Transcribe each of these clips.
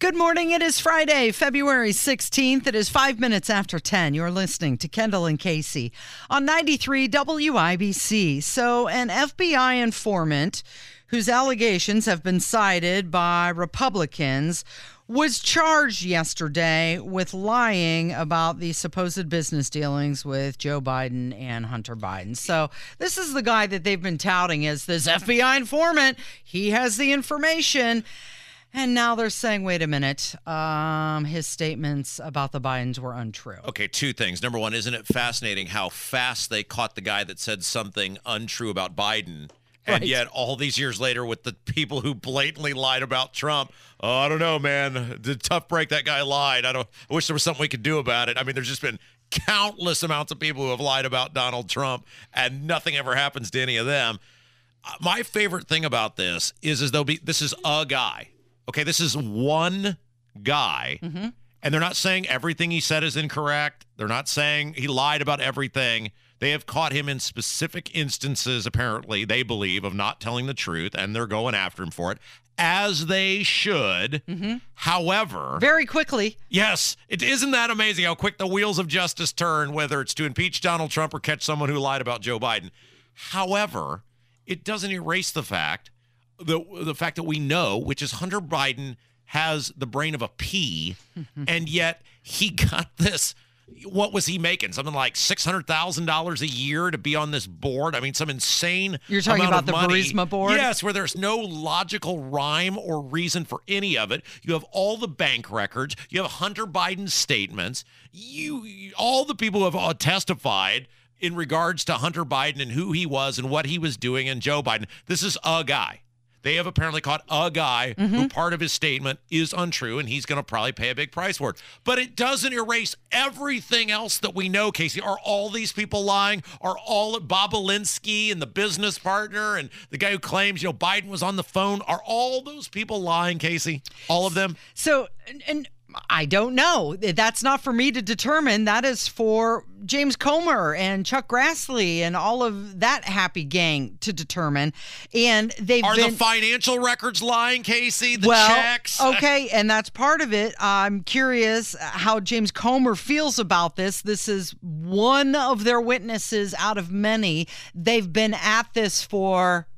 Good morning. It is Friday, February 16th. It is five minutes after 10. You're listening to Kendall and Casey on 93 WIBC. So, an FBI informant whose allegations have been cited by Republicans was charged yesterday with lying about the supposed business dealings with Joe Biden and Hunter Biden. So, this is the guy that they've been touting as this FBI informant. He has the information. And now they're saying, wait a minute, um, his statements about the Bidens were untrue. Okay, two things. Number one, isn't it fascinating how fast they caught the guy that said something untrue about Biden? And Right. yet, all these years later, with the people who blatantly lied about Trump, oh, I don't know, man. The tough break that guy lied. I don't. I wish there was something we could do about it. I mean, there's just been countless amounts of people who have lied about Donald Trump, and nothing ever happens to any of them. Uh, My favorite thing about this is as though be, this is a guy. Okay, this is one guy, mm-hmm. and they're not saying everything he said is incorrect. They're not saying he lied about everything. They have caught him in specific instances, apparently, they believe, of not telling the truth, and they're going after him for it, as they should. Mm-hmm. However, Very quickly, Yes, it isn't that amazing how quick the wheels of justice turn, whether it's to impeach Donald Trump or catch someone who lied about Joe Biden. However, it doesn't erase the fact the the fact that we know, which is Hunter Biden has the brain of a pea, and yet he got this. What was he making? Something like six hundred thousand dollars a year to be on this board. I mean, some insane. You're talking about the money. Burisma board? Yes, where there's no logical rhyme or reason for any of it. You have all the bank records. You have Hunter Biden's statements. You, all the people who have uh, testified in regards to Hunter Biden and who he was and what he was doing and Joe Biden. This is a guy. They have apparently caught a guy who mm-hmm. part of his statement is untrue, and he's going to probably pay a big price for it. But it doesn't erase everything else that we know, Casey. Are all these people lying? Are all Bobulinski and the business partner and the guy who claims, you know, Biden was on the phone? Are all those people lying, Casey? All of them? So, and, and I don't know. That's not for me to determine. That is for James Comer and Chuck Grassley and all of that happy gang to determine. And they've Are been the financial records lying, Casey? The well, checks? okay, and that's part of it. I'm curious how James Comer feels about this. This is one of their witnesses out of many. They've been at this for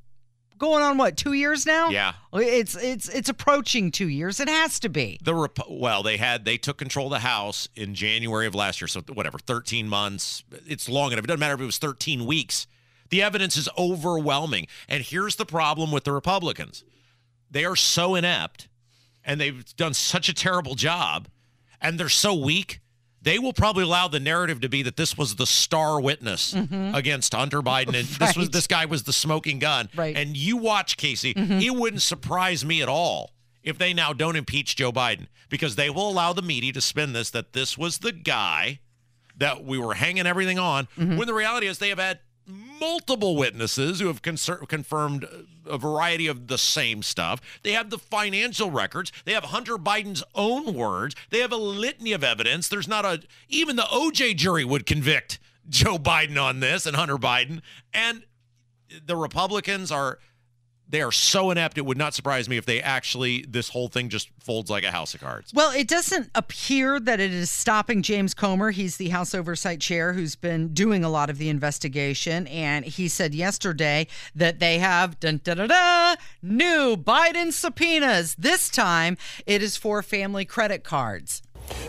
going on what two years now? Yeah. it's it's it's approaching two years. It has to be. the Rep- well they had they took control of the house in january of last year so whatever 13 months it's long enough it doesn't matter if it was 13 weeks the evidence is overwhelming and here's the problem with the republicans they are so inept and they've done such a terrible job and they're so weak they will probably allow the narrative to be that this was the star witness mm-hmm. against Hunter Biden and this was this guy was the smoking gun. Right. And you watch Casey, mm-hmm. it wouldn't surprise me at all if they now don't impeach Joe Biden because they will allow the media to spin this that this was the guy that we were hanging everything on mm-hmm. when the reality is they have had multiple witnesses who have concer- confirmed a variety of the same stuff. They have the financial records. They have Hunter Biden's own words. They have a litany of evidence. There's not a even the OJ jury would convict Joe Biden on this and Hunter Biden. And the Republicans are they are so inept it would not surprise me if they actually this whole thing just folds like a house of cards. Well, it doesn't appear that it is stopping James Comer. He's the House Oversight Chair who's been doing a lot of the investigation. And he said yesterday that they have dun, da, da, new Biden subpoenas. This time it is for family credit cards.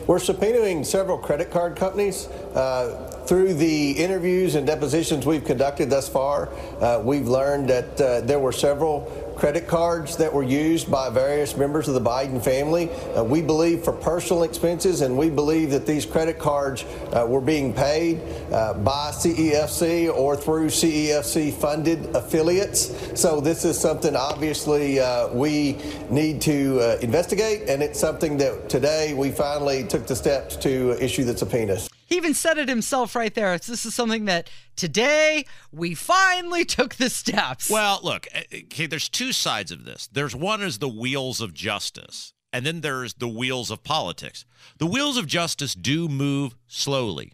We're subpoenaing several credit card companies. Uh, through the interviews and depositions we've conducted thus far, uh, we've learned that uh, there were several credit cards that were used by various members of the Biden family. Uh, we believe for personal expenses, and we believe that these credit cards uh, were being paid uh, by CEFC or through CEFC funded affiliates. So this is something obviously uh, we need to uh, investigate, and it's something that today we finally took the steps to issue the subpoenas. He even said it himself right there. This is something that today we finally took the steps. Well, look, eh, okay, there's two sides of this. There's one is the wheels of justice, and then there's the wheels of politics. The wheels of justice do move slowly.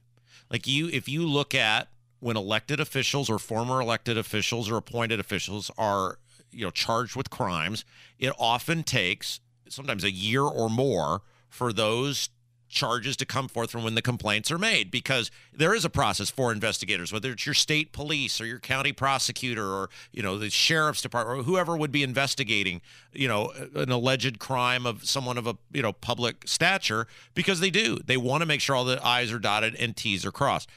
Like you if you look at when elected officials or former elected officials or appointed officials are, you know, charged with crimes, it often takes sometimes a year or more for those charges to come forth from when the complaints are made because there is a process for investigators whether it's your state police or your county prosecutor or you know the sheriff's department or whoever would be investigating you know an alleged crime of someone of a you know public stature because they do. They want to make sure all the i's are dotted and t's are crossed.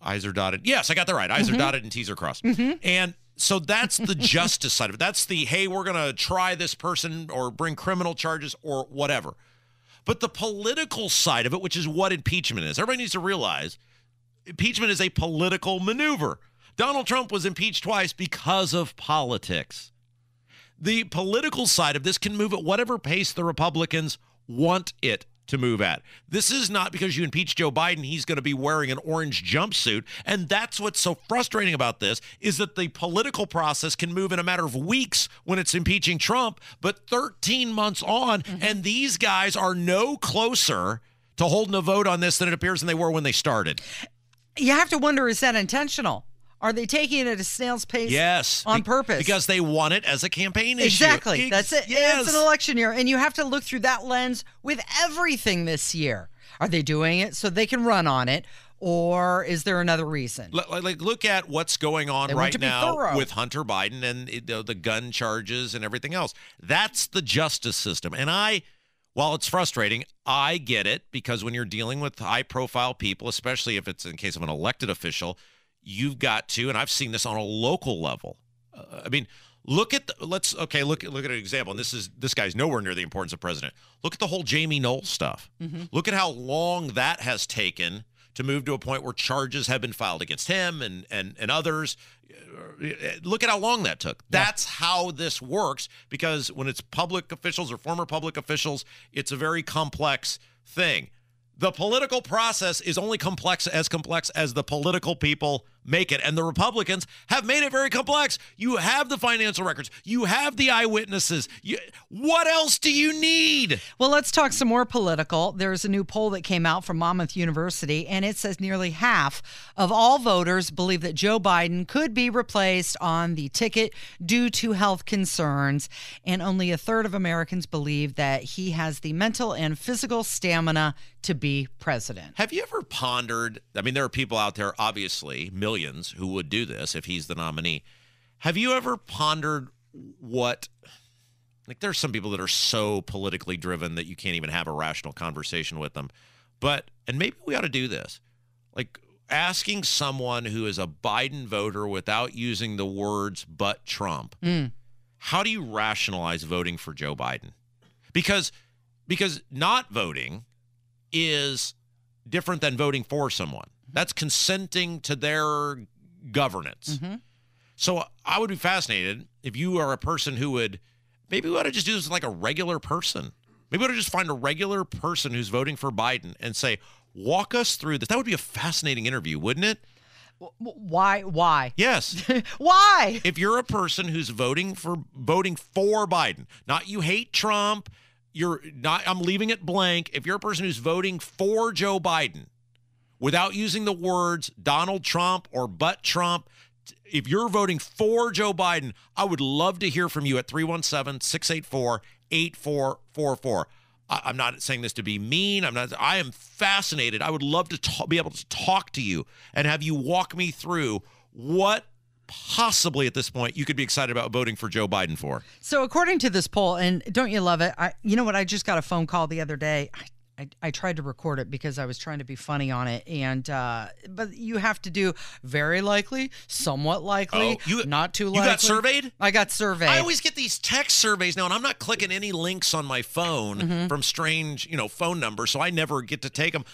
I's are dotted. Yes i got that right. I's are mm-hmm. dotted and t's are crossed. Mm-hmm. And so that's the justice side of it. That's the hey we're going to try this person or bring criminal charges or whatever but the political side of it, which is what impeachment is, everybody needs to realize impeachment is a political maneuver. Donald Trump was impeached twice because of politics. The political side of this can move at whatever pace the Republicans want it to move at. This is not because you impeach Joe Biden he's going to be wearing an orange jumpsuit and that's what's so frustrating about this is that the political process can move in a matter of weeks when it's impeaching Trump but 13 months on mm-hmm. and these guys are no closer to holding a vote on this than it appears than they were when they started. You have to wonder is that intentional? Are they taking it at a snail's pace? Yes, on purpose because they want it as a campaign issue. Exactly, that's it. Yes. It's an election year, and you have to look through that lens with everything this year. Are they doing it so they can run on it, or is there another reason? Like, look at what's going on they right now with Hunter Biden and the gun charges and everything else. That's the justice system, and I. While it's frustrating, I get it because when you're dealing with high profile people, especially if it's in case of an elected official, you've got to, and I've seen this on a local level. Uh, I mean, look at the, let's okay look look at an example. And this is this guy's nowhere near the importance of president. Look at the whole Jamie Noel stuff. Mm-hmm. Look at how long that has taken to move to a point where charges have been filed against him and and and others. Look at how long that took. Yeah. That's how this works because when it's public officials or former public officials, it's a very complex thing. The political process is only complex as complex as the political people make it. And the Republicans have made it very complex. You have the financial records, you have the eyewitnesses. You, what else do you need? Well, let's talk some more political. There's a new poll that came out from Monmouth University, and it says nearly half of all voters believe that Joe Biden could be replaced on the ticket due to health concerns. And only a third of Americans believe that he has the mental and physical stamina to be president. Have you ever pondered? I mean, there are people out there, obviously, millions millions who would do this if he's the nominee. Have you ever pondered what like there's some people that are so politically driven that you can't even have a rational conversation with them. But and maybe we ought to do this. Like asking someone who is a Biden voter without using the words but Trump. Mm. How do you rationalize voting for Joe Biden? Because because not voting is different than voting for someone. That's consenting to their governance. Mm-hmm. So I would be fascinated if you are a person who would maybe we ought to just do this like a regular person. Maybe we ought to just find a regular person who's voting for Biden and say, walk us through this. That would be a fascinating interview, wouldn't it? Why? Why? Yes. why? If you're a person who's voting for voting for Biden, not you hate Trump, you're not. I'm leaving it blank. If you're a person who's voting for Joe Biden, without using the words Donald Trump or but Trump. If you're voting for Joe Biden, I would love to hear from you at 317 684 8444. I'm not saying this to be mean. I'm not. I am fascinated. I would love to talk, be able to talk to you and have you walk me through what possibly at this point you could be excited about voting for Joe Biden for. So, according to this poll, and don't you love it? I, you know what? I just got a phone call the other day. I I, I tried to record it because I was trying to be funny on it, and uh, but you have to do very likely, somewhat likely, oh, you, not too likely. You got surveyed? I got surveyed. I always get these text surveys now, and I'm not clicking any links on my phone mm-hmm. from strange, you know, phone numbers, so I never get to take them.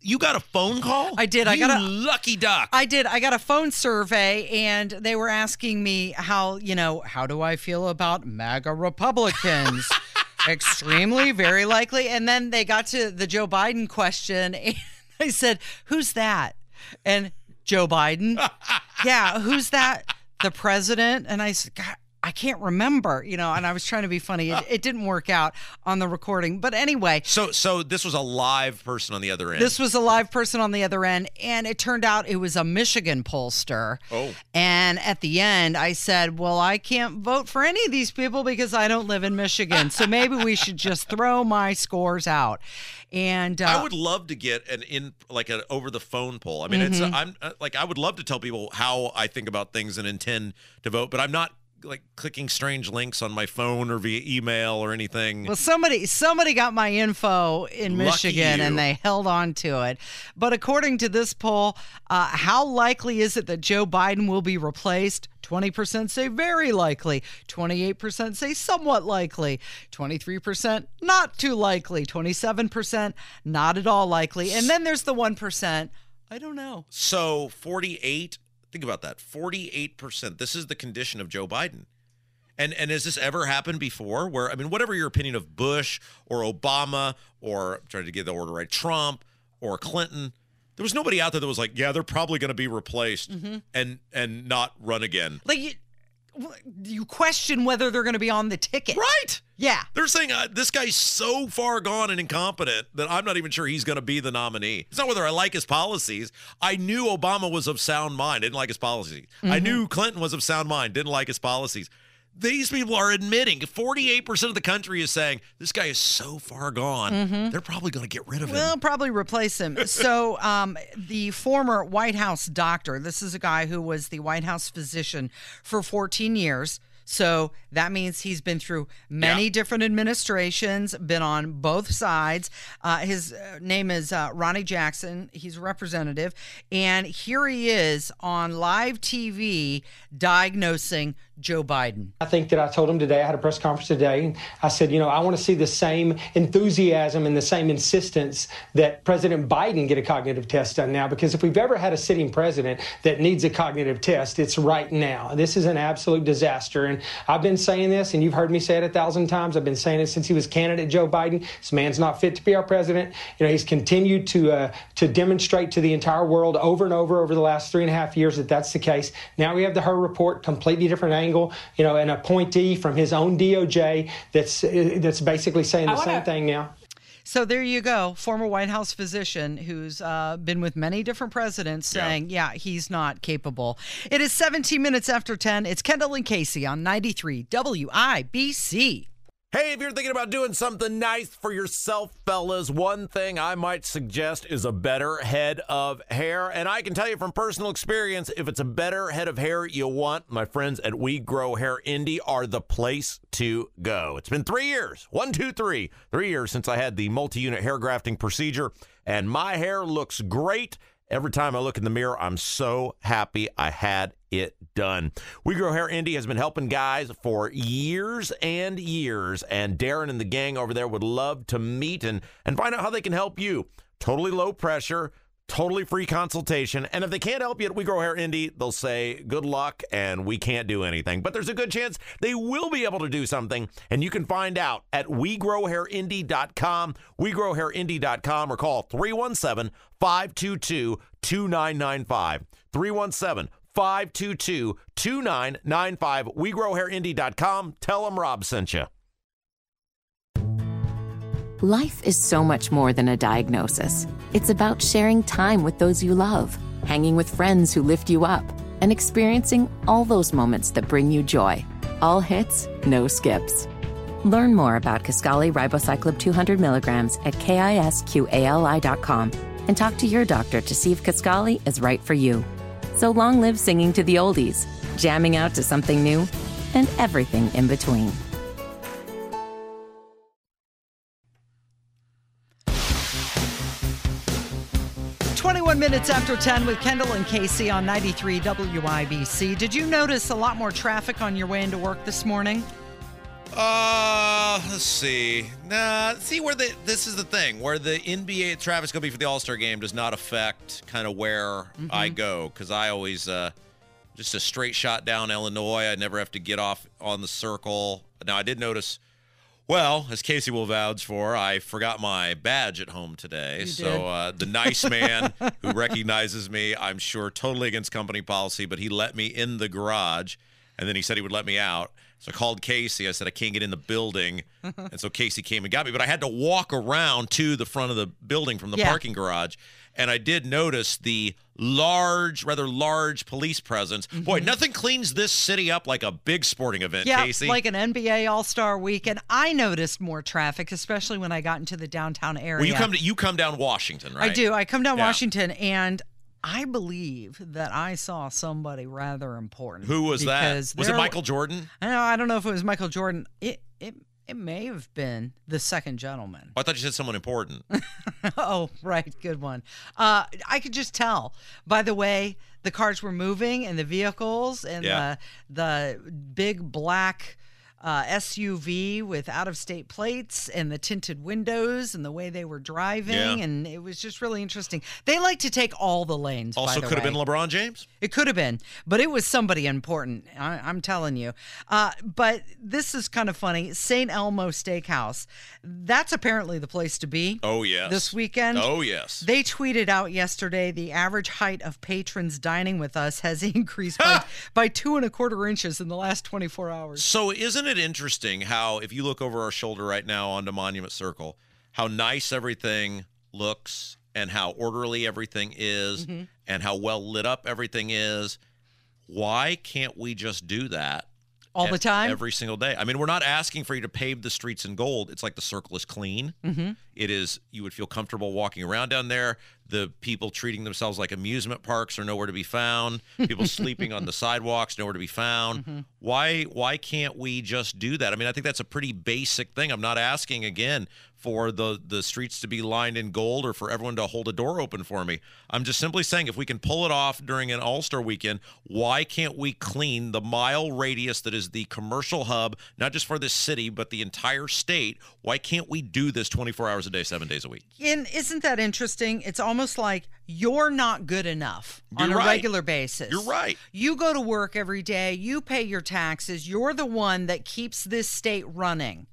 You got a phone call? I did. You I got a lucky duck. I did. I got a phone survey, and they were asking me how you know how do I feel about MAGA Republicans. Extremely, very likely. And then they got to the Joe Biden question. And I said, "Who's that?" And Joe Biden. yeah, who's that? The president. And I said, God, I can't remember, you know, and I was trying to be funny. It, it, didn't work out on the recording. But anyway. So so this was a live person on the other end. This was a live person on the other end. And it turned out it was a Michigan pollster. Oh. And at the end, I said, Well, I can't vote for any of these people because I don't live in Michigan. So maybe we should just throw my scores out. And uh, I would love to get an in like an over the phone poll. I mean, mm-hmm. it's I'm uh, like I would love to tell people how I think about things and intend to vote, but I'm not like clicking strange links on my phone or via email or anything. Well, somebody somebody got my info in Lucky Michigan you. and they held on to it. But according to this poll, uh, how likely is it that Joe Biden will be replaced? 20% say very likely, 28% say somewhat likely, 23% not too likely, 27% not at all likely, and then there's the 1% I don't know. So 48 Think about that 48%. This is the condition of Joe Biden. And and has this ever happened before? Where I mean, whatever your opinion of Bush or Obama or I'm trying to get the order right, Trump or Clinton, there was nobody out there that was like, yeah, they're probably going to be replaced mm-hmm. and and not run again. Like you, you question whether they're going to be on the ticket, right? Yeah. They're saying uh, this guy's so far gone and incompetent that I'm not even sure he's going to be the nominee. It's not whether I like his policies. I knew Obama was of sound mind, didn't like his policies. Mm-hmm. I knew Clinton was of sound mind, didn't like his policies. These people are admitting 48% of the country is saying this guy is so far gone. Mm-hmm. They're probably going to get rid of him. Well, probably replace him. so, um, the former White House doctor, this is a guy who was the White House physician for 14 years so that means he's been through many yeah. different administrations, been on both sides. Uh, his uh, name is uh, Ronny Jackson. He's a representative. And here he is on live TV diagnosing Joe Biden. I think that I told him today, I had a press conference today. and I said, you know, I want to see the same enthusiasm and the same insistence that President Biden get a cognitive test done now. Because if we've ever had a sitting president that needs a cognitive test, it's right now. This is an absolute disaster. And I've been saying this, and you've heard me say it a thousand times. I've been saying it since he was candidate Joe Biden. This man's not fit to be our president. You know, he's continued to uh, to demonstrate to the entire world over and over over the last three and a half years that that's the case. Now we have the Hur report, completely different angle. You know, an appointee from his own DOJ that's uh, that's basically saying the same thing now. So there you go, former White House physician who's uh, been with many different presidents saying, yeah. yeah, he's not capable. It is 17 minutes after 10. It's Kendall and Casey on 93 WIBC. Hey, if you're thinking about doing something nice for yourself, fellas, one thing I might suggest is a better head of hair. And I can tell you from personal experience, if it's a better head of hair you want, my friends at We Grow Hair Indy are the place to go. It's been three years, one, two, three, three years since I had the multi unit hair grafting procedure, and my hair looks great. Every time I look in the mirror, I'm so happy I had it done. We Grow Hair Indy has been helping guys for years and years, and Darren and the gang over there would love to meet and, and find out how they can help you. Totally low pressure totally free consultation. And if they can't help you at We Grow Hair Indy, they'll say, good luck, and we can't do anything. But there's a good chance they will be able to do something. And you can find out at WeGrowHairIndy.com, WeGrowHairIndy.com, or call 317 522 2995. 317 522 2995. WeGrowHairIndy.com. Tell them Rob sent you. Life is so much more than a diagnosis. It's about sharing time with those you love, hanging with friends who lift you up, and experiencing all those moments that bring you joy. All hits, no skips. Learn more about Kisqali Ribociclib 200 milligrams at kisqali.com and talk to your doctor to see if Kisqali is right for you. So long live singing to the oldies, jamming out to something new, and everything in between. 21 minutes after 10 with Kendall and Casey on 93 WIBC. Did you notice a lot more traffic on your way into work this morning? Uh, let's see. Nah, see where the this is the thing where the NBA gonna be for the All Star game does not affect kind of where mm-hmm. I go because I always uh just a straight shot down Illinois. I never have to get off on the circle. Now I did notice Well, as Casey will vouch for, I forgot my badge at home today. You so uh, the nice man who recognizes me, I'm sure totally against company policy, but he let me in the garage and then he said he would let me out. So I called Casey. I said, I can't get in the building. and so Casey came and got me, but I had to walk around to the front of the building from the Yeah. parking garage. And I did notice the large, rather large police presence. Boy, nothing cleans this city up like a big sporting event, Mm-hmm. Yeah, Casey. like an NBA All Star weekend. I noticed more traffic, especially when I got into the downtown area. well, you come to, you come down Washington, right? I do. I come down Yeah. Washington, and I believe that I saw somebody rather important. Who was that? Was it Michael Jordan? I don't, I don't know if it was Michael Jordan. It it it may have been the second gentleman. Oh, I thought you said someone important. oh, right, good one. Uh, I could just tell by the way the cars were moving and the vehicles and Yeah. the the big black. Uh, SUV with out of state plates and the tinted windows and the way they were driving. Yeah. And it was just really interesting. They like to take all the lanes. by Also, could have been LeBron James. It could have been, but it was somebody important. I, I'm telling you. Uh, but this is kind of funny. St. Elmo Steakhouse. That's apparently the place to be. Oh yes. This weekend. Oh yes. They tweeted out yesterday the average height of patrons dining with us has increased by, by two and a quarter inches in the last 24 hours. So isn't it interesting how if you look over our shoulder right now onto Monument Circle, how nice everything looks and how orderly everything is Mm-hmm. and how well lit up everything is. Why can't we just do that All the time? every single day? I mean, we're not asking for you to pave the streets in gold. It's like the circle is clean. Mm-hmm. It is you would feel comfortable walking around down there. The people treating themselves like amusement parks are nowhere to be found. People sleeping on the sidewalks nowhere to be found. Mm-hmm. Why why can't we just do that? I mean, I think that's a pretty basic thing. I'm not asking again for the the streets to be lined in gold or for everyone to hold a door open for me. I'm just simply saying if we can pull it off during an All-Star weekend, why can't we clean the mile radius that is the commercial hub, not just for this city, but the entire state? Why can't we do this 24 hours a day, 7 days a week? And isn't that interesting? It's almost like you're not good enough on You're a right. regular basis. You're right. You go to work every day, you pay your taxes, you're the one that keeps this state running.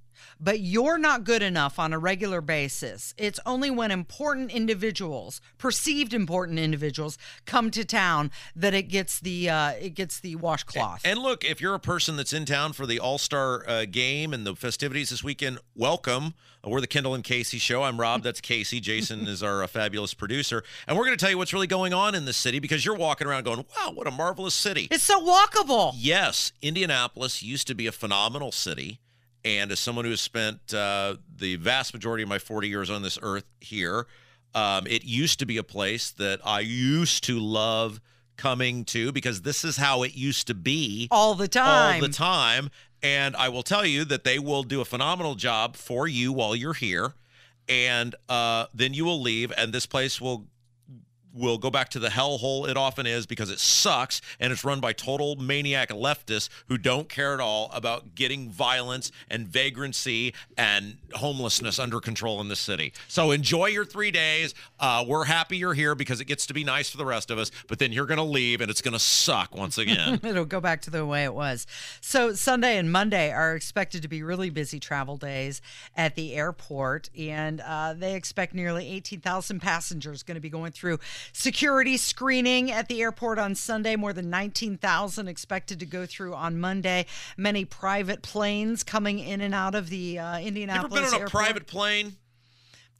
But you're not good enough on a regular basis. It's only when important individuals, perceived important individuals, come to town that it gets the uh, it gets the washcloth. And look, if you're a person that's in town for the All Star uh, game and the festivities this weekend, welcome. We're the Kendall and Casey show. I'm Rob. That's Casey. Jason is our uh, fabulous producer. And we're going to tell you what's really going on in the city because you're walking around going, wow, what a marvelous city. it's so walkable. Yes, Indianapolis used to be a phenomenal city. And as someone who has spent uh, the vast majority of my 40 years on this earth here, um, it used to be a place that I used to love coming to because this is how it used to be All the time. all the time. And I will tell you that they will do a phenomenal job for you while you're here. And uh, then you will leave, and this place will will go back to the hellhole it often is because it sucks and it's run by total maniac leftists who don't care at all about getting violence and vagrancy and homelessness under control in this city. So enjoy your three days. Uh, we're happy you're here because it gets to be nice for the rest of us, but then you're going to leave and it's going to suck once again. It'll go back to the way it was. So, Sunday and Monday are expected to be really busy travel days at the airport, and uh, they expect nearly 18,000 passengers going to be going through security screening at the airport on Sunday. More than 19,000 expected to go through on Monday. Many private planes coming in and out of the uh, Ever Indianapolis been on a private plane?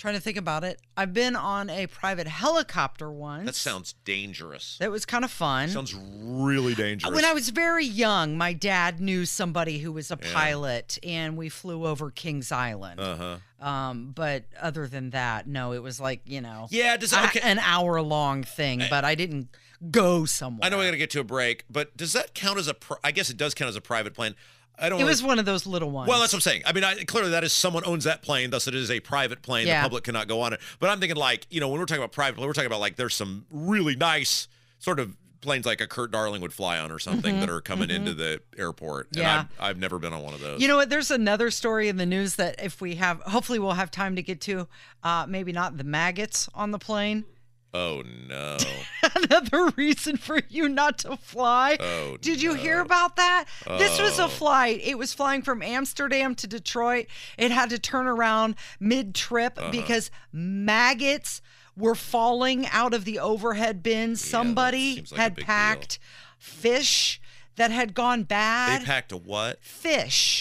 Trying to think about it. I've been on a private helicopter once. That sounds dangerous. That was kind of fun. Sounds really dangerous. When I was very young, my dad knew somebody who was a pilot, and we flew over Kings Island. uh-huh. Um, but other than that, no, it was like you know, Yeah, does a- okay. an hour long thing. But I didn't go somewhere. I know we got to get to a break, but does that count as a? Pri- I guess it does count as a private plane. I don't. It was one of those little ones. Well, that's what I'm saying. I mean, I, clearly that is someone owns that plane, thus it is a private plane. Yeah. The public cannot go on it. But I'm thinking like, you know, when we're talking about private, we're talking about like there's some really nice sort of planes like a Kurt Darling would fly on or something that are coming into the airport. Mm-hmm. Yeah. And I've, I've never been on one of those. You know what? There's another story in the news that if we have, hopefully, we'll have time to get to. Uh, maybe not the maggots on the plane. Oh no. Another reason for you not to fly. Oh, Did you hear about that? This was Oh. a flight. It was flying from Amsterdam to Detroit. It had to turn around mid trip Uh-huh. because maggots were falling out of the overhead bins. Somebody like had big deal. packed fish that had gone bad. They packed a what? fish.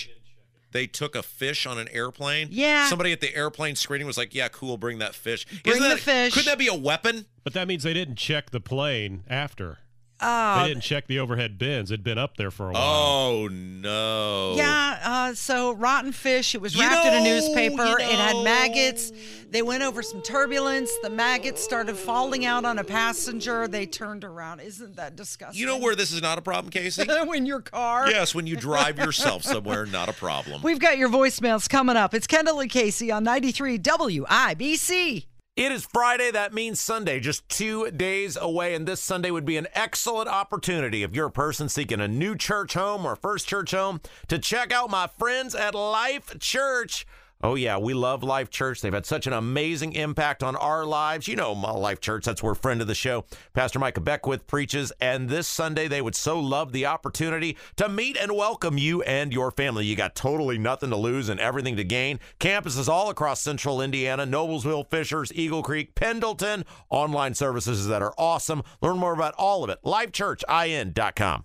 They took a fish on an airplane. Yeah. Somebody at the airplane screening was like, "Yeah, cool, bring that fish." Bring Isn't the that- fish. Couldn't that be a weapon? But that means they didn't check the plane after. Uh, they didn't check the overhead bins. It'd been up there for a while. Oh no. Yeah, uh, so rotten fish. It was You wrapped in a newspaper. you It had maggots. They went over some turbulence. The maggots started falling out on a passenger. They turned around. Isn't that disgusting? You know where this is not a problem, Casey? when your car. yes, when you drive yourself somewhere, not a problem. We've got your voicemails coming up. It's Kendall and Casey on 93 WIBC. It is Friday. That means Sunday, just two days away. And this Sunday would be an excellent opportunity if you're a person seeking a new church home or first church home to check out my friends at Life Church. Oh, yeah, we love Life Church. They've had such an amazing impact on our lives. You know, my Life Church, that's where friend of the show, Pastor Micah Beckwith, preaches. And this Sunday, they would so love the opportunity to meet and welcome you and your family. You got totally nothing to lose and everything to gain. Campuses all across central Indiana Noblesville, Fishers, Eagle Creek, Pendleton. Online services that are awesome. Learn more about all of it. LifeChurchIN.com.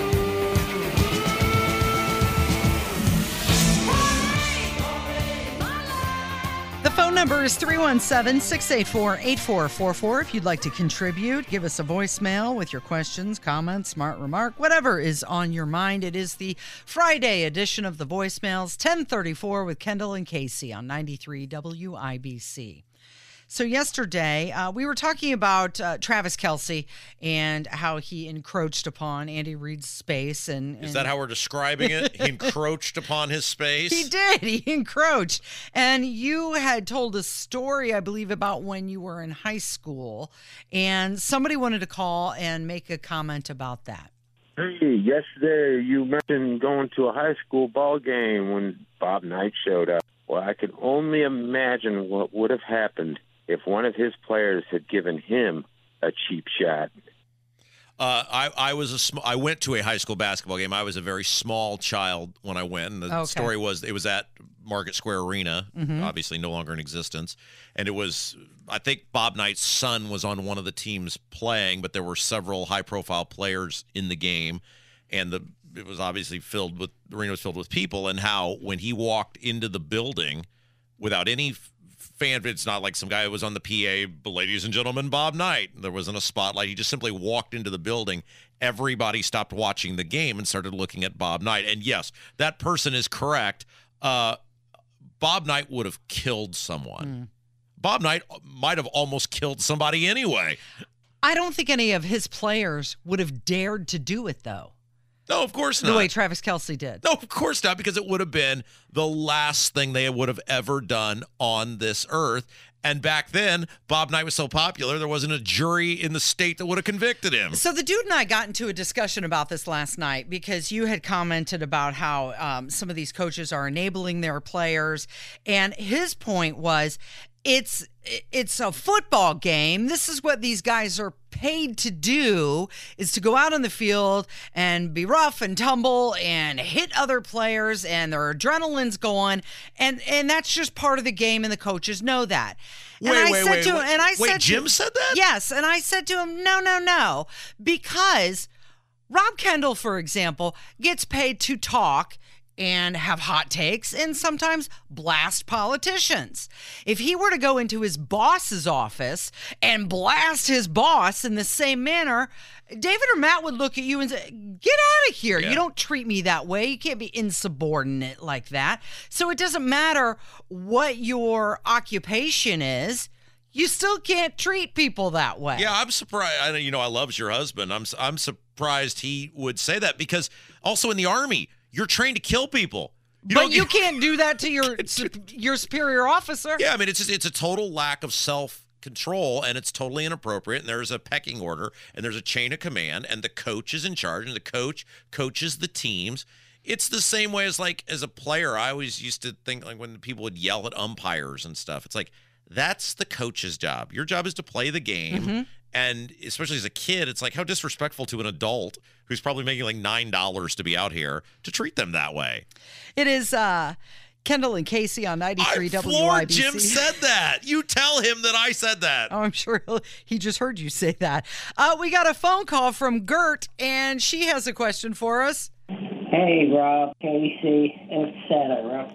Number is 317 684 8444. If you'd like to contribute, give us a voicemail with your questions, comments, smart remark, whatever is on your mind. It is the Friday edition of the voicemails, 1034 with Kendall and Casey on 93 WIBC. So, yesterday, uh, we were talking about uh, Travis Kelce and how he encroached upon Andy Reid's space. And, Is that how we're describing it? He encroached upon his space. He did. He encroached. And you had told a story, I believe, about when you were in high school, and somebody wanted to call and make a comment about that. Hey, yesterday you mentioned going to a high school ball game when Bob Knight showed up. Well, I can only imagine what would have happened if one of his players had given him a cheap shot. Uh, I, I was a sm- I went to a high school basketball game. I was a very small child when I went. And the Okay. story was it was at Market Square Arena, obviously no longer in existence. And it was I think Bob Knight's son was on one of the teams playing, but there were several high profile players in the game, and the it was obviously filled with the arena was filled with people. And how when he walked into the building without any f- fan, it's not like some guy was on the PA, ladies and gentlemen, Bob Knight. There wasn't a spotlight. He just simply walked into the building. Everybody stopped watching the game and started looking at Bob Knight. And yes, that person is correct. Uh, Bob Knight would have killed someone. Bob Knight might have almost killed somebody anyway. I don't think any of his players would have dared to do it, though, No, of course not. the way Travis Kelce did. No, of course not, because it would have been the last thing they would have ever done on this earth. And back then, Bob Knight was so popular, there wasn't a jury in the state that would have convicted him. So the dude and I got into a discussion about this last night because you had commented about how um, some of these coaches are enabling their players, and his point was, it's it's a football game. This is what these guys are paid to do: is to go out on the field and be rough and tumble and hit other players, and their adrenaline's going, and and that's just part of the game, and the coaches know that. And Wait, I wait, said wait, to wait. and I said to- Jim said that? Yes, and I said to him, no, no, no, because Rob Kendall, for example, gets paid to talk and have hot takes and sometimes blast politicians. If he were to go into his boss's office and blast his boss in the same manner, David or Matt would look at you and say, Get out of here. You don't treat me that way. You can't be insubordinate like that. So it doesn't matter what your occupation is. You still can't treat people that way. Yeah, I'm surprised. I know you know I loves your husband. I'm I'm surprised he would say that because also in the army, you're trained to kill people. You but you can't do that to your your superior officer. Yeah, I mean it's just, it's a total lack of self control and it's totally inappropriate and there's a pecking order and there's a chain of command and the coach is in charge and the coach coaches the teams. It's the same way as like as a player. I always used to think like when people would yell at umpires and stuff. It's like that's the coach's job. Your job is to play the game. Mm-hmm. And especially as a kid, it's like how disrespectful to an adult who's probably making like nine dollars to be out here to treat them that way. It is uh, Kendall and Casey on 93 I floored WIBC. Jim said that. You tell him that I said that. Oh, I'm sure he'll, he just heard you say that. Uh, we got a phone call from Gert, and she has a question for us. Hey, Rob, Casey, etc.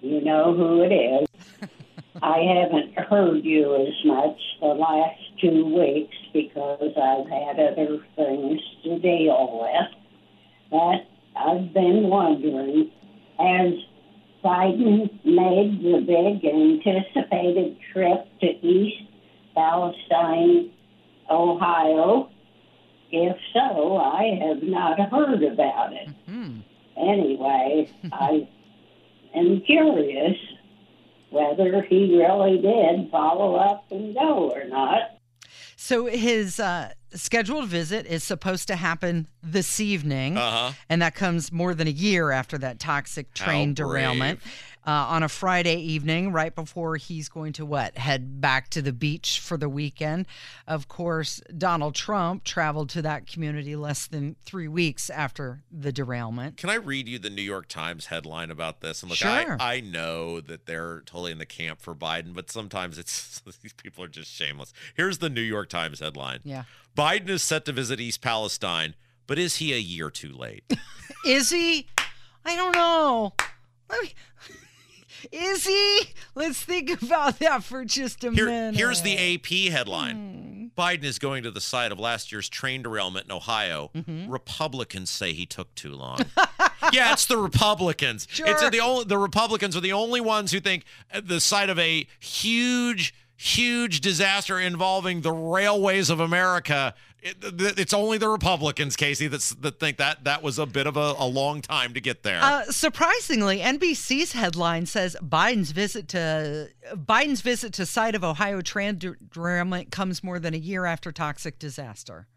You know who it is. I haven't heard you as much the last two weeks because I've had other things to deal with. But I've been wondering, has Biden made the big anticipated trip to East Palestine, Ohio? If so, I have not heard about it. Mm-hmm. Anyway, I am curious whether he really did follow up and go or not. So his uh, scheduled visit is supposed to happen this evening, Uh-huh. and that comes more than a year after that toxic train How derailment. Uh, on a Friday evening, right before he's going to what head back to the beach for the weekend. Of course, Donald Trump traveled to that community less than three weeks after the derailment. Can I read you the New York Times headline about this? And look, Sure. I, I know that they're totally in the camp for Biden, but sometimes it's these people are just shameless. Here's the New York Times headline. Yeah. Biden is set to visit East Palestine, but is he a year too late? Is he? I don't know. Is he? Let's think about that for just a Here, minute. here's the AP headline. Biden is going to the site of last year's train derailment in Ohio. Mm-hmm. Republicans say he took too long. yeah, it's the Republicans. It's the only the Republicans are the only ones who think the site of a huge huge disaster involving the railways of America it, it's only the Republicans, Casey, that's, that think that that was a bit of a, a long time to get there. Uh, surprisingly, NBC's headline says Biden's visit to Biden's visit to site of Ohio train derailment comes more than a year after toxic disaster.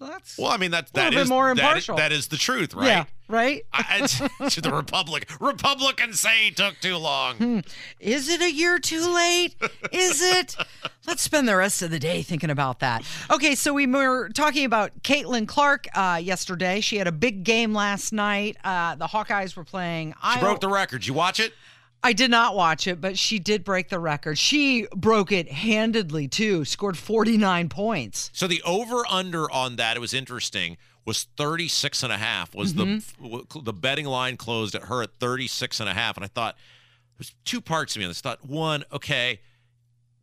That's well, I mean that that is more that is- impartial. that is the truth, right? yeah, right. I, it's the Republic Republicans say took too long. Hmm. Is it a year too late? Is it? Let's spend the rest of the day thinking about that. Okay, so we were talking about Caitlin Clark uh, yesterday. She had a big game last night. Uh, the Hawkeyes were playing. She Iowa. broke the record. You watch it? I did not watch it, but she did break the record. She broke it handedly too. Scored 49 points. So the over under on that it was interesting was 36 and a half was the mm-hmm. the betting line closed at her at 36 and a half and I thought there's two parts to me on this. I thought one, okay,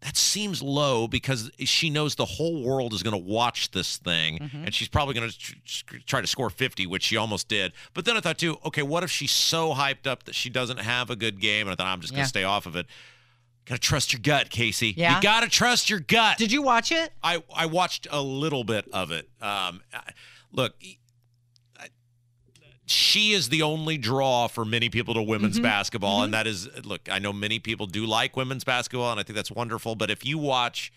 that seems low because she knows the whole world is going to watch this thing and she's probably going to try to score 50 which she almost did but then i thought too okay what if she's so hyped up that she doesn't have a good game and i thought i'm just going Yeah. to stay off of it gotta trust your gut casey Yeah? you gotta trust your gut Did you watch it? I I watched a little bit of it. Um, I- look, she is the only draw for many people to women's Mm-hmm. basketball, and that is look. I know many people do like women's basketball, and I think that's wonderful. But if you watch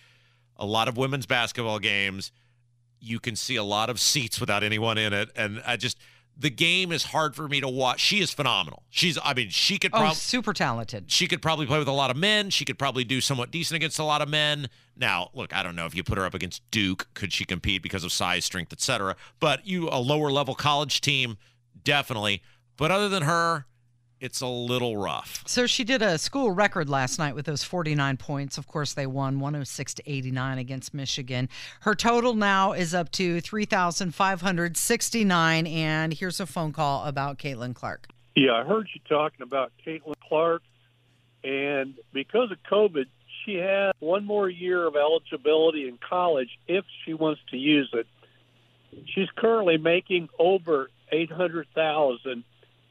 a lot of women's basketball games, you can see a lot of seats without anyone in it, and I just. The game is hard for me to watch. She is phenomenal. She's, I mean, she could Oh, probably super talented. she could probably play with a lot of men. She could probably do somewhat decent against a lot of men. Now, look, I don't know if you put her up against Duke, could she compete because of size, strength, etc. But you a lower level college team, definitely. But other than her, it's a little rough. So she did a school record last night with those 49 points. Of course, they won 106 to 89 against Michigan. Her total now is up to 3,569. And here's a phone call about Caitlin Clark. Yeah, I heard you talking about Caitlin Clark, and because of COVID, she has one more year of eligibility in college if she wants to use it. She's currently making over eight hundred thousand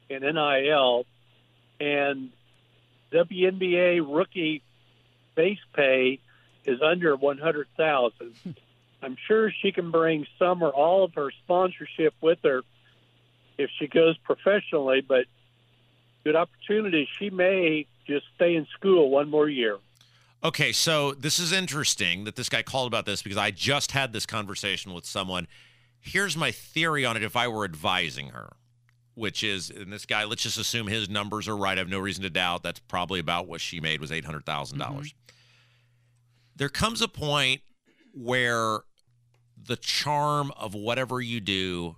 in NIL, and WNBA rookie base pay is under one hundred thousand. I'm sure she can bring some or all of her sponsorship with her if she goes professionally, but good opportunity. She may just stay in school one more year. Okay, so this is interesting that this guy called about this because I just had this conversation with someone. Here's my theory on it if I were advising her, which is, and this guy, let's just assume his numbers are right. I have no reason to doubt that's probably about what she made was $800,000. Mm-hmm. There comes a point where the charm of whatever you do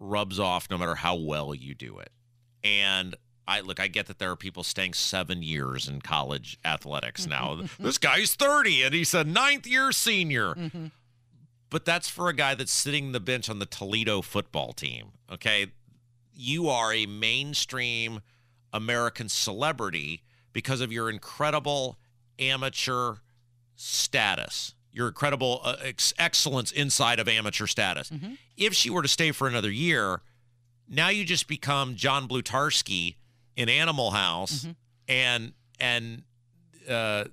rubs off no matter how well you do it. And I look, I get that there are people staying seven years in college athletics now. this guy's 30 and he's a ninth year senior. But that's for a guy that's sitting the bench on the Toledo football team. Okay. You are a mainstream American celebrity because of your incredible amateur status, your incredible uh, ex- excellence inside of amateur status. If she were to stay for another year, now you just become John Blutarsky in Animal House, and and uh,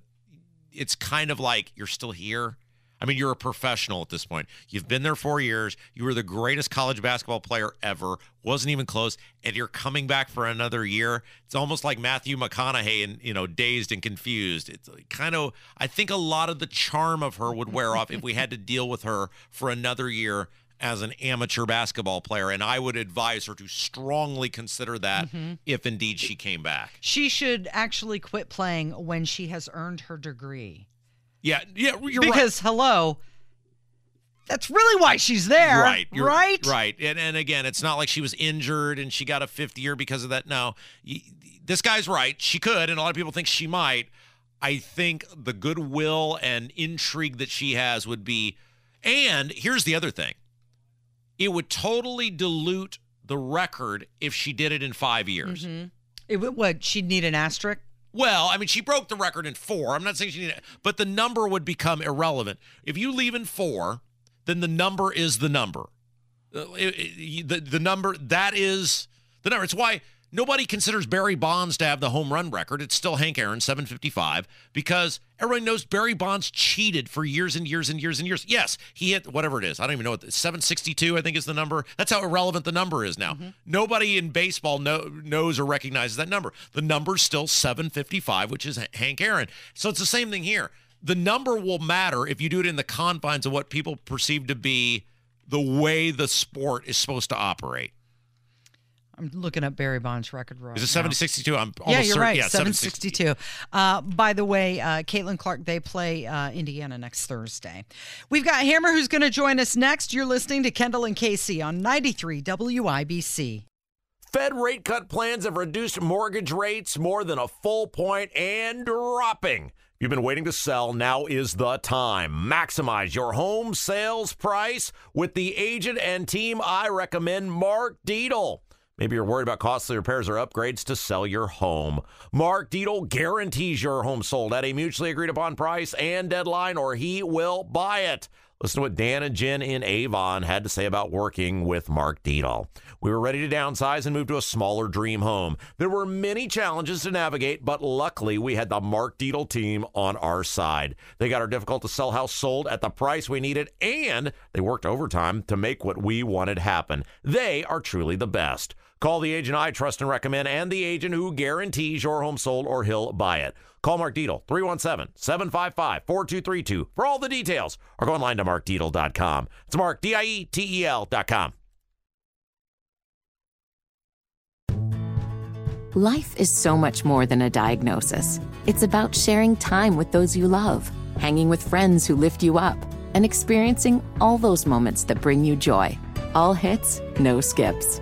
it's kind of like you're still here. I mean, you're a professional at this point. You've been there four years. You were the greatest college basketball player ever. Wasn't even close, and you're coming back for another year. It's almost like Matthew McConaughey and you know, dazed and confused. It's kind of. I think a lot of the charm of her would wear off if we had to deal with her for another year as an amateur basketball player, and I would advise her to strongly consider that mm-hmm. if indeed she came back. She should actually quit playing when she has earned her degree. Yeah, yeah, you're because hello, that's really why she's there, right. right? Right. And and again, it's not like she was injured and she got a fifth year because of that. No, this guy's right. She could, and a lot of people think she might. I think the goodwill and intrigue that she has would be. And here's the other thing it would totally dilute the record if she did it in five years. Mhm. It would what? She'd need an asterisk. Well, I mean, she broke the record in four. I'm not saying she needed, but the number would become irrelevant. If you leave in four, then the number is the number. Uh, the, the number, that is the number. It's why nobody considers Barry Bonds to have the home run record. It's still Hank Aaron, 755, because everyone knows Barry Bonds cheated for years and years and years and years. Yes, he hit whatever it is. I don't even know what 762, I think is the number. That's how irrelevant the number is now. Mm-hmm. Nobody in baseball know, knows or recognizes that number. The number's still 755, which is Hank Aaron. So it's the same thing here. The number will matter if you do it in the confines of what people perceive to be the way the sport is supposed to operate. I'm looking up Barry Bonds' record right Is it now. 762? I'm almost yeah, you're certain. right. Yeah, 762. Uh, by the way, uh, Caitlin Clark, they play uh, Indiana next Thursday. We've got Hammer who's going to join us next. You're listening to Kendall and Casey on 93 WIBC. Fed rate cut plans have reduced mortgage rates more than a full point and dropping. You've been waiting to sell. Now is the time. Maximize your home sales price with the agent and team I recommend, Mark Dietel. Maybe you're worried about costly repairs or upgrades to sell your home. Mark Dietel guarantees your home sold at a mutually agreed upon price and deadline, or he will buy it. Listen to what Dan and Jen in Avon had to say about working with Mark Dietel. We were ready to downsize and move to a smaller dream home. There were many challenges to navigate, but luckily we had the Mark Dietel team on our side. They got our difficult to sell house sold at the price we needed, and they worked overtime to make what we wanted happen. They are truly the best. Call the agent I trust and recommend and the agent who guarantees your home sold or he'll buy it. Call Mark Dietel, 317 755 4232 for all the details or go online to markdietel.com. It's Mark, D I E T E L.com. Life is so much more than a diagnosis. It's about sharing time with those you love, hanging with friends who lift you up, and experiencing all those moments that bring you joy. All hits, no skips.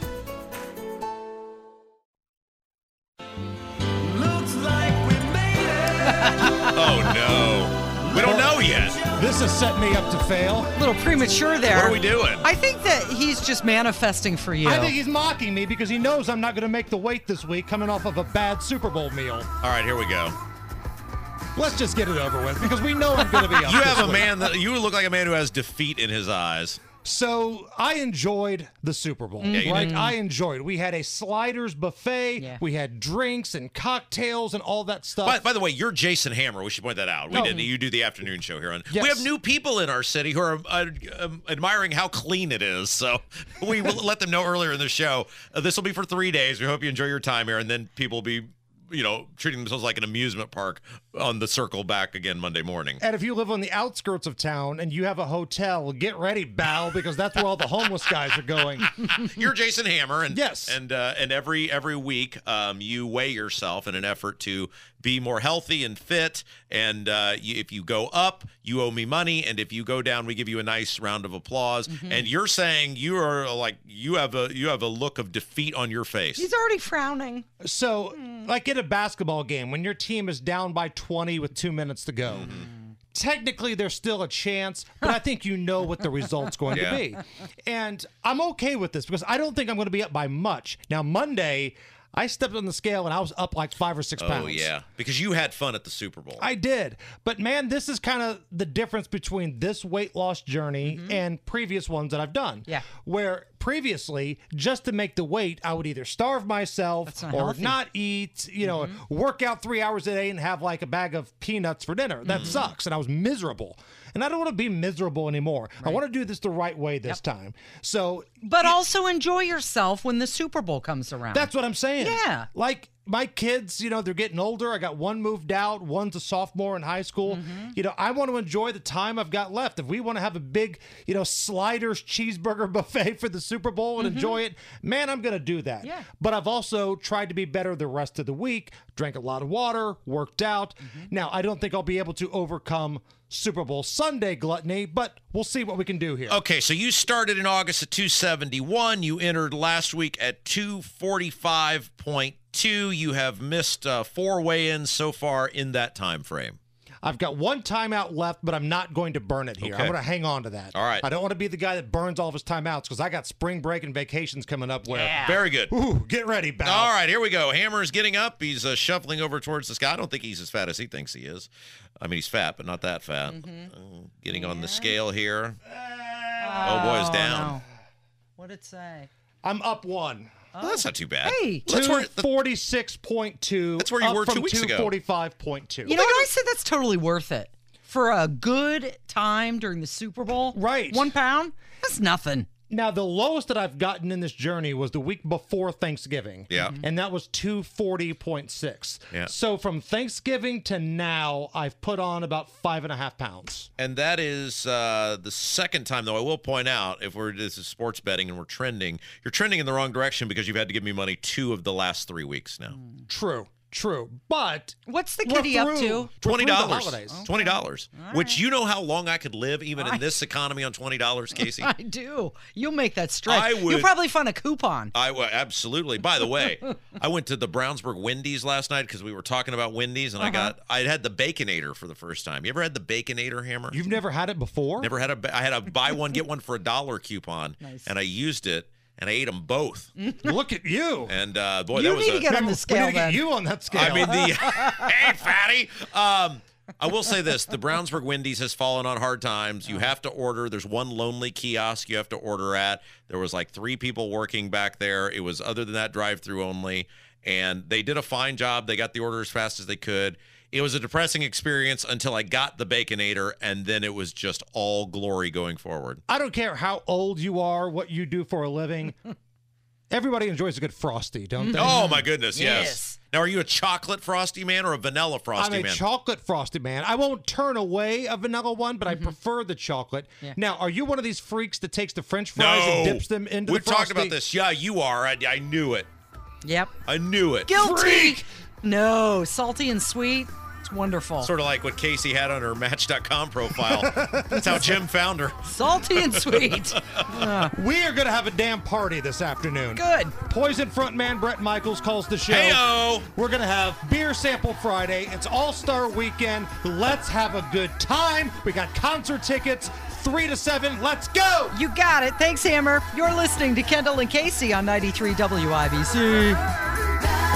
This has set me up to fail. A little premature there. What are we doing? I think that he's just manifesting for you. I think he's mocking me because he knows I'm not going to make the weight this week coming off of a bad Super Bowl meal. All right, here we go. Let's just get it over with because we know I'm going to be up You this have a week. man that you look like a man who has defeat in his eyes. So I enjoyed the Super Bowl, Yeah, you right? did. I enjoyed. We had a sliders buffet. Yeah. We had drinks and cocktails and all that stuff. By, by the way, you're Jason Hammer. We should point that out. We No. did. You do the afternoon show here on. Yes. We have new people in our city who are uh, um, admiring how clean it is. So we will let them know earlier in the show. Uh, this will be for three days. We hope you enjoy your time here, and then people will be, you know, treating themselves like an amusement park on the circle back again Monday morning. And if you live on the outskirts of town and you have a hotel, get ready, Bal, because that's where all the homeless guys are going. You're Jason Hammer, and Yes. and uh, and every every week, um, you weigh yourself in an effort to be more healthy and fit. And uh, you, if you go up, you owe me money, and if you go down, we give you a nice round of applause. Mm-hmm. And you're saying you are like you have a you have a look of defeat on your face. He's already frowning. So, like in a basketball game, when your team is down by 20 with two minutes to go, technically there's still a chance, but I think you know what the result's going Yeah. to be. And I'm okay with this because I don't think I'm going to be up by much. Now, Monday, I stepped on the scale and I was up like five or six oh, pounds. Oh yeah, because you had fun at the Super Bowl. I did. But man, this is kind of the difference between this weight loss journey mm-hmm. and previous ones that I've done. Yeah. Where previously, just to make the weight, I would either starve myself not or healthy. not eat, you know, mm-hmm. work out three hours a day and have like a bag of peanuts for dinner. That mm-hmm. sucks. And I was miserable. And I don't want to be miserable anymore. I want to do this the right way this time. So But also enjoy yourself when the Super Bowl comes around. that's what I'm saying. Yeah. Like my kids, you know, they're getting older. I got one moved out, one's a sophomore in high school. Mm-hmm. You know, I want to enjoy the time I've got left. If we want to have a big, you know, sliders cheeseburger buffet for the Super Bowl and enjoy it, man, I'm going to do that. Mm-hmm. Yeah. But I've also tried to be better the rest of the week, drank a lot of water, worked out. Mm-hmm. Now, I don't think I'll be able to overcome Super Bowl Sunday gluttony, but we'll see what we can do here. Okay, so you started in August at 271. You entered last week at 245.2. You have missed uh, four weigh-ins so far in that time frame. I've got one timeout left, but I'm not going to burn it here. Okay. I'm going to hang on to that. All right. I don't want to be the guy that burns all of his timeouts because I got spring break and vacations coming up. Where Very good. Ooh, get ready, Bal. All right, here we go. Hammer's getting up. He's uh, shuffling over towards the sky. I don't think he's as fat as he thinks he is. I mean, he's fat, but not that fat. Mm-hmm. Uh, getting on the scale here. Oh, boy, it's down. no. What'd it say? I'm up one. Well, that's not too bad. Hey. that's where, Two forty-six point two. That's where you were two weeks ago. Two forty-five point two. You know what? I say that's totally worth it for a good time during the Super Bowl. Right. One pound. That's nothing. Now the lowest that I've gotten in this journey was the week before Thanksgiving. Yeah. and that was two forty point six. Yeah. So from Thanksgiving to now, I've put on about five and a half pounds. And that is uh, the second time, though. I will point out, if we're this is sports betting and we're trending, you're trending in the wrong direction because you've had to give me money two of the last three weeks now. True. True. But What's the we're kitty up to? Twenty through the dollars. holidays. Twenty dollars. Which you know how long I could live even in this economy on twenty dollars, Casey. I do. You'll make that stretch. I would, You'll probably find a coupon. I w- absolutely. By the way, I went to the Brownsburg Wendy's last night because we were talking about Wendy's, and I uh-huh. got I had the Baconator for the first time. You ever had the Baconator hammer? You've never had it before? Never had a. ba- I had a buy one get one for a dollar coupon, Nice. and I used it, and I ate them both. Look at you. And uh, boy, You that was need to a, get on the we scale need to get then. you on that scale. I mean the hey fatty. Um, I will say this: the Brownsburg Wendy's has fallen on hard times. You have to order. There's one lonely kiosk you have to order at. There was like three people working back there. It was other than that drive-through only, and they did a fine job. They got the order as fast as they could. It was a depressing experience until I got the Baconator, and then it was just all glory going forward. I don't care how old you are, what you do for a living. Everybody enjoys a good frosty, don't they? Oh my goodness, yes. Yes. Now, are you a chocolate frosty man or a vanilla frosty I'm a man? chocolate frosty man. I won't turn away a vanilla one, but Mm-hmm. I prefer the chocolate. Yeah. Now, are you one of these freaks that takes the French fries no, and dips them into We've the talked about this. Yeah, you are. I, I knew it. Yep. I knew it. Guilty. No, salty and sweet. It's wonderful. Sort of like what Casey had on her Match.com profile. That's how Jim found her. Salty and sweet. We are going to have a damn party this afternoon. Good. Poison frontman Bret Michaels calls the show. Heyo! We're going to have Beer Sample Friday. It's All Star Weekend. Let's have a good time. We got concert tickets, 3 to 7. Let's go! You got it. Thanks, Hammer. You're listening to Kendall and Casey on 93 WIBC.